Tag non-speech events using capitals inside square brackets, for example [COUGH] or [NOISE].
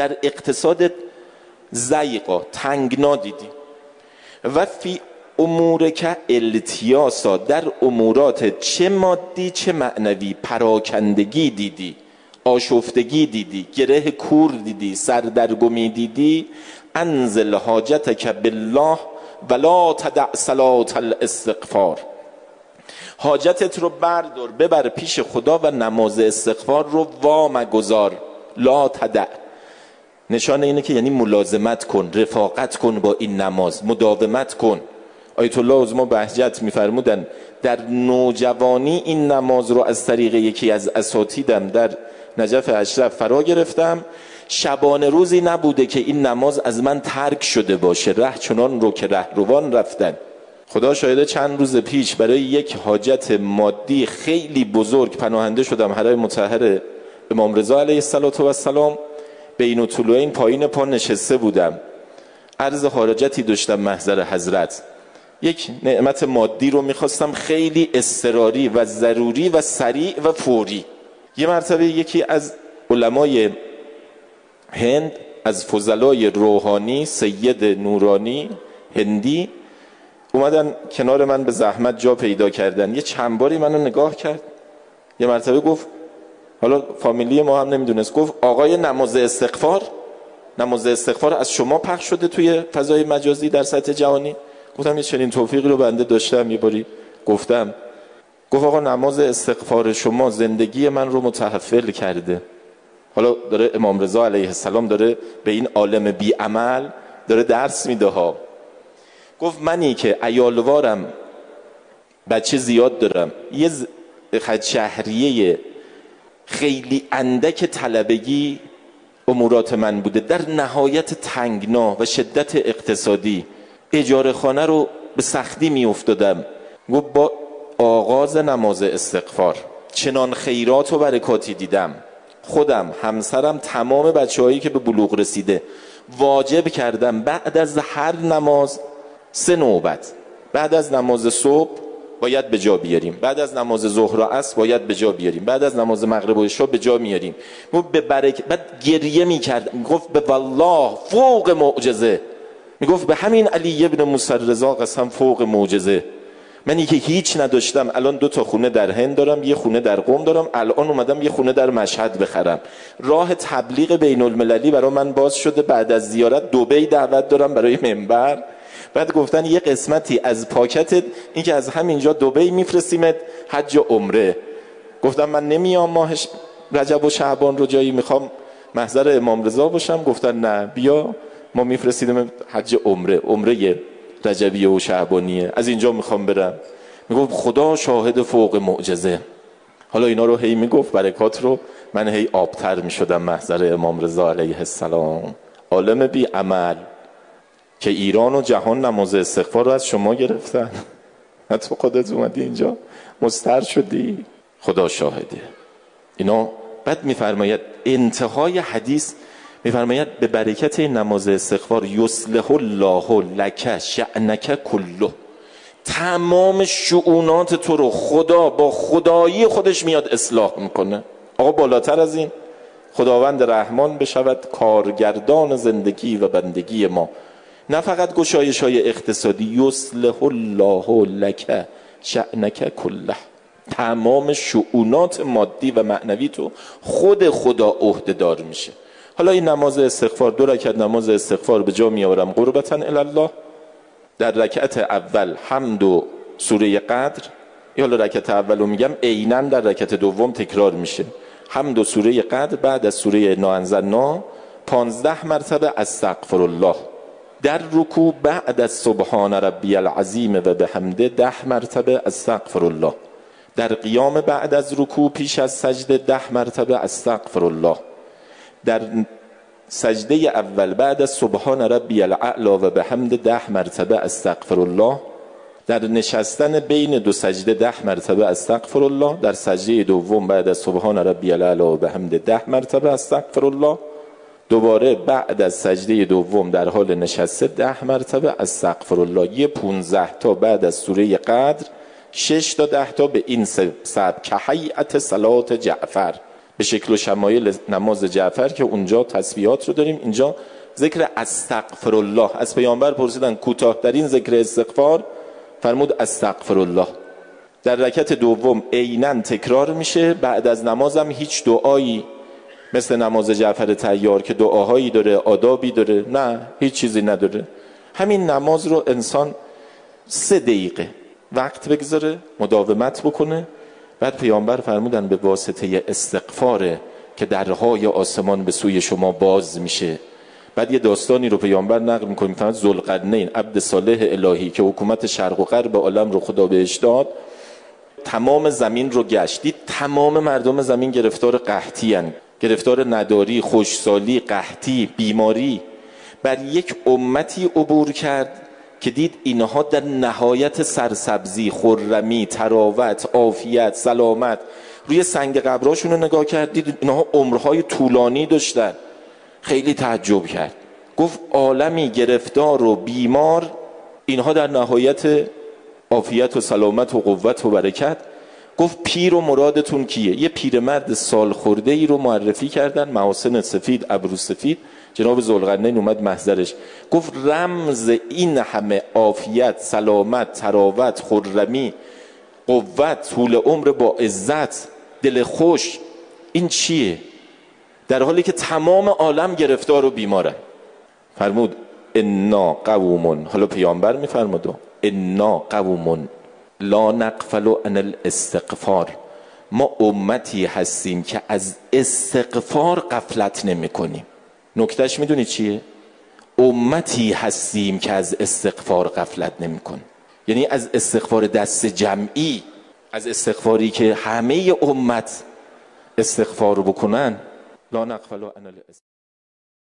در اقتصاد زیقا تنگنا دیدی. و فی امور که التیاسا در امورات چه مادی چه معنوی پراکندگی دیدی آشفتگی دیدی گره کور دیدی سردرگمی دیدی؟ انزل حاجتک بالله ولا تدع صلات الاستغفار. حاجتت رو بردار ببر پیش خدا و نماز استغفار رو وام گذار لا تدع. نشانه اینه که یعنی ملازمت کن رفاقت کن با این نماز مداومت کن. آیت الله عظما بهجت میفرمودن در نوجوانی این نماز رو از طریق یکی از اساتیدم در نجف اشرف فرا گرفتم. شبانه روزی نبوده که این نماز از من ترک شده باشه ره چنان رو که رهروان رفتن. خدا شاهده چند روز پیش برای یک حاجت مادی خیلی بزرگ پناهنده شدم حرم متحر امام رضا علیه السلام بین طلوعین پایین پا نشسته بودم. عرض حاجتی داشتم محضر حضرت. یک نعمت مادی رو می‌خواستم خیلی استراری و ضروری و سریع و فوری. یه مرتبه یکی از علمای هند از فضلای روحانی سید نورانی هندی اومدن کنار من به زحمت جا پیدا کردن. یه چند باری منو نگاه کرد. یه مرتبه گفت حالا فامیلی ما هم نمی‌دونست. گفت آقای نماز استغفار نماز استغفار از شما پخش شده توی فضای مجازی در سطح جهانی. گفتم یه چنین توفیقی رو بنده داشتم یه باری گفتم. گفت آقا نماز استغفار شما زندگی من رو متحفل کرده. حالا داره امام رضا علیه السلام داره به این عالم بی عمل داره درس میده ها. گفت منی که ایالوارم بچه زیاد دارم. یه خد شهریه خیلی اندک طلبگی امورات من بوده. در نهایت تنگنا و شدت اقتصادی اجاره خانه رو به سختی می افتادم گفت با آغاز نماز استغفار چنان خیرات و برکاتی دیدم. خودم همسرم تمام بچه هایی که به بلوغ رسیده واجب کردم بعد از هر نماز سه نوبت. بعد از نماز صبح باید به جا بیاریم. بعد از نماز ظهر و عصر باید به جا بیاریم. بعد از نماز مغرب و عشا به جا میاریم. گفت به برک بعد گریه می‌کرد. گفت به والله فوق معجزه. می‌گفت به همین علی ابن موسی رضا قسم فوق معجزه. منی که هیچ نداشتم. الان دو تا خونه در هند دارم یه خونه در قم دارم. الان اومدم یه خونه در مشهد بخرم. راه تبلیغ بین المللی برای من باز شده. بعد از زیارت دوبی دعوت دارم برای منبر. بعد گفتن یه قسمتی از پاکتت این که از همینجا دوبی میفرستیمت حج و عمره. گفتم من نمیام ماهش رجب و شعبان رو جایی می‌خوام محضر امام رضا باشم. گفتن نه بیا. ما میفرستیدم حج عمره. عمره رجبیه و شعبانیه. از اینجا می‌خوام برم. می‌گفت خدا شاهد فوق معجزه. حالا اینا رو هی می‌گفت برکات رو. من هی آبتر می‌شدم محضر امام رضا علیه السلام. عالم بی عمل. که ایران و جهان نماز استغفار رو از شما گرفتن. [LAUGHS] تو خودت اومدی اینجا مستر شدی. خدا شاهده. اینا بعد میفرماید انتهای حدیث میفرماید به برکت نماز استغفار یصلح الله لک شأنک کله. تمام شعونات تو رو خدا با خدایی خودش میاد اصلاح می‌کنه. آقا بالاتر از این خداوند رحمان بشود کارگردان زندگی و بندگی ما. نه فقط گشایش های اقتصادی یصلح الله لک شأنک کله. تمام شعونات مادی و معنوی تو خود خدا عهدهدار میشه. حالا این نماز استغفار دو رکعت نماز استغفار به جا میآورم. قربتا الله در رکعت اول حمد و سوره قدر. یا حالا رکعت اول رو میگم عینا در رکعت دوم تکرار میشه. حمد و سوره قدر بعد از سوره ناانزلنا پانزده مرتبه استغفر الله. در رکوع بعد از سبحان ربی العظیم و به حمده ده مرتبه استغفر الله در قیام بعد از رکوع پیش از سجده ده مرتبه استغفر الله در سجده اول بعد از سبحان ربی الاعلا و به حمد ده مرتبه استغفر الله در نشستن بین دو سجده ده مرتبه استغفر الله در سجده دوم بعد از سبحان ربی الاعلا و به حمد ده مرتبه استغفر الله دوباره بعد از سجده دوم در حال نشسته ده مرتبه استغفر الله یه پونزه تا بعد از سوره قدر شش تا ده تا به این سب که حیعت سلات جعفر. به شکل و شمایل نماز جعفر که اونجا تسبیحات رو داریم اینجا ذکر استغفر الله از پیامبر پرسیدن کوتاهترین ذکر استغفار فرمود استغفر الله در رکت دوم عینا تکرار میشه. بعد از نمازم هیچ دعایی مثل نماز جعفر تیار که دعاهایی داره آدابی داره. نه هیچ چیزی نداره. همین نماز رو انسان سه دقیقه وقت بگذاره مداومت بکنه. بعد پیامبر فرمودن به واسطه استغفاره که درهای آسمان به سوی شما باز میشه. بعد یه داستانی رو پیامبر نقل می‌کنه. می‌فهمد ذوالقرنین عبد صالح الهی که حکومت شرق و غرب عالم رو خدا بهش داد. تمام زمین رو گشت. دید تمام مردم زمین گرفتار قحطی. گرفتار نداری خوشسالی قحطی بیماری بر یک امتی عبور کرد که دید اینها در نهایت سرسبزی خرمی تراوت عافیت سلامت. روی سنگ قبراشون رو نگاه کرد دید اینها عمرهای طولانی داشتن. خیلی تعجب کرد. گفت عالمی گرفتار و بیمار اینها در نهایت عافیت و سلامت و قوت و برکت. گفت پیر و مرادتون کیه؟ یه پیرمرد سال خورده ای رو معرفی کردن محاسن سفید ابرو سفید. جناب زلغنین اومد محضرش. گفت رمز این همه عافیت سلامت تراوت خرمی قوت طول عمر با عزت دل خوش این چیه؟ در حالی که تمام عالم گرفتار و بیماره. فرمود انا قومون. حالا پیامبر میفرمود انا قومون. لا نقفل عن الاستغفار ما امتی هستیم که از استغفار قفلت نمی کنیم نکتش می‌دونی چیه؟ امتی هستیم که از استغفار قفلت نمی کن. یعنی از استغفار دست جمعی از استغفاری که همه امت استغفار بکنن لا نقفل عن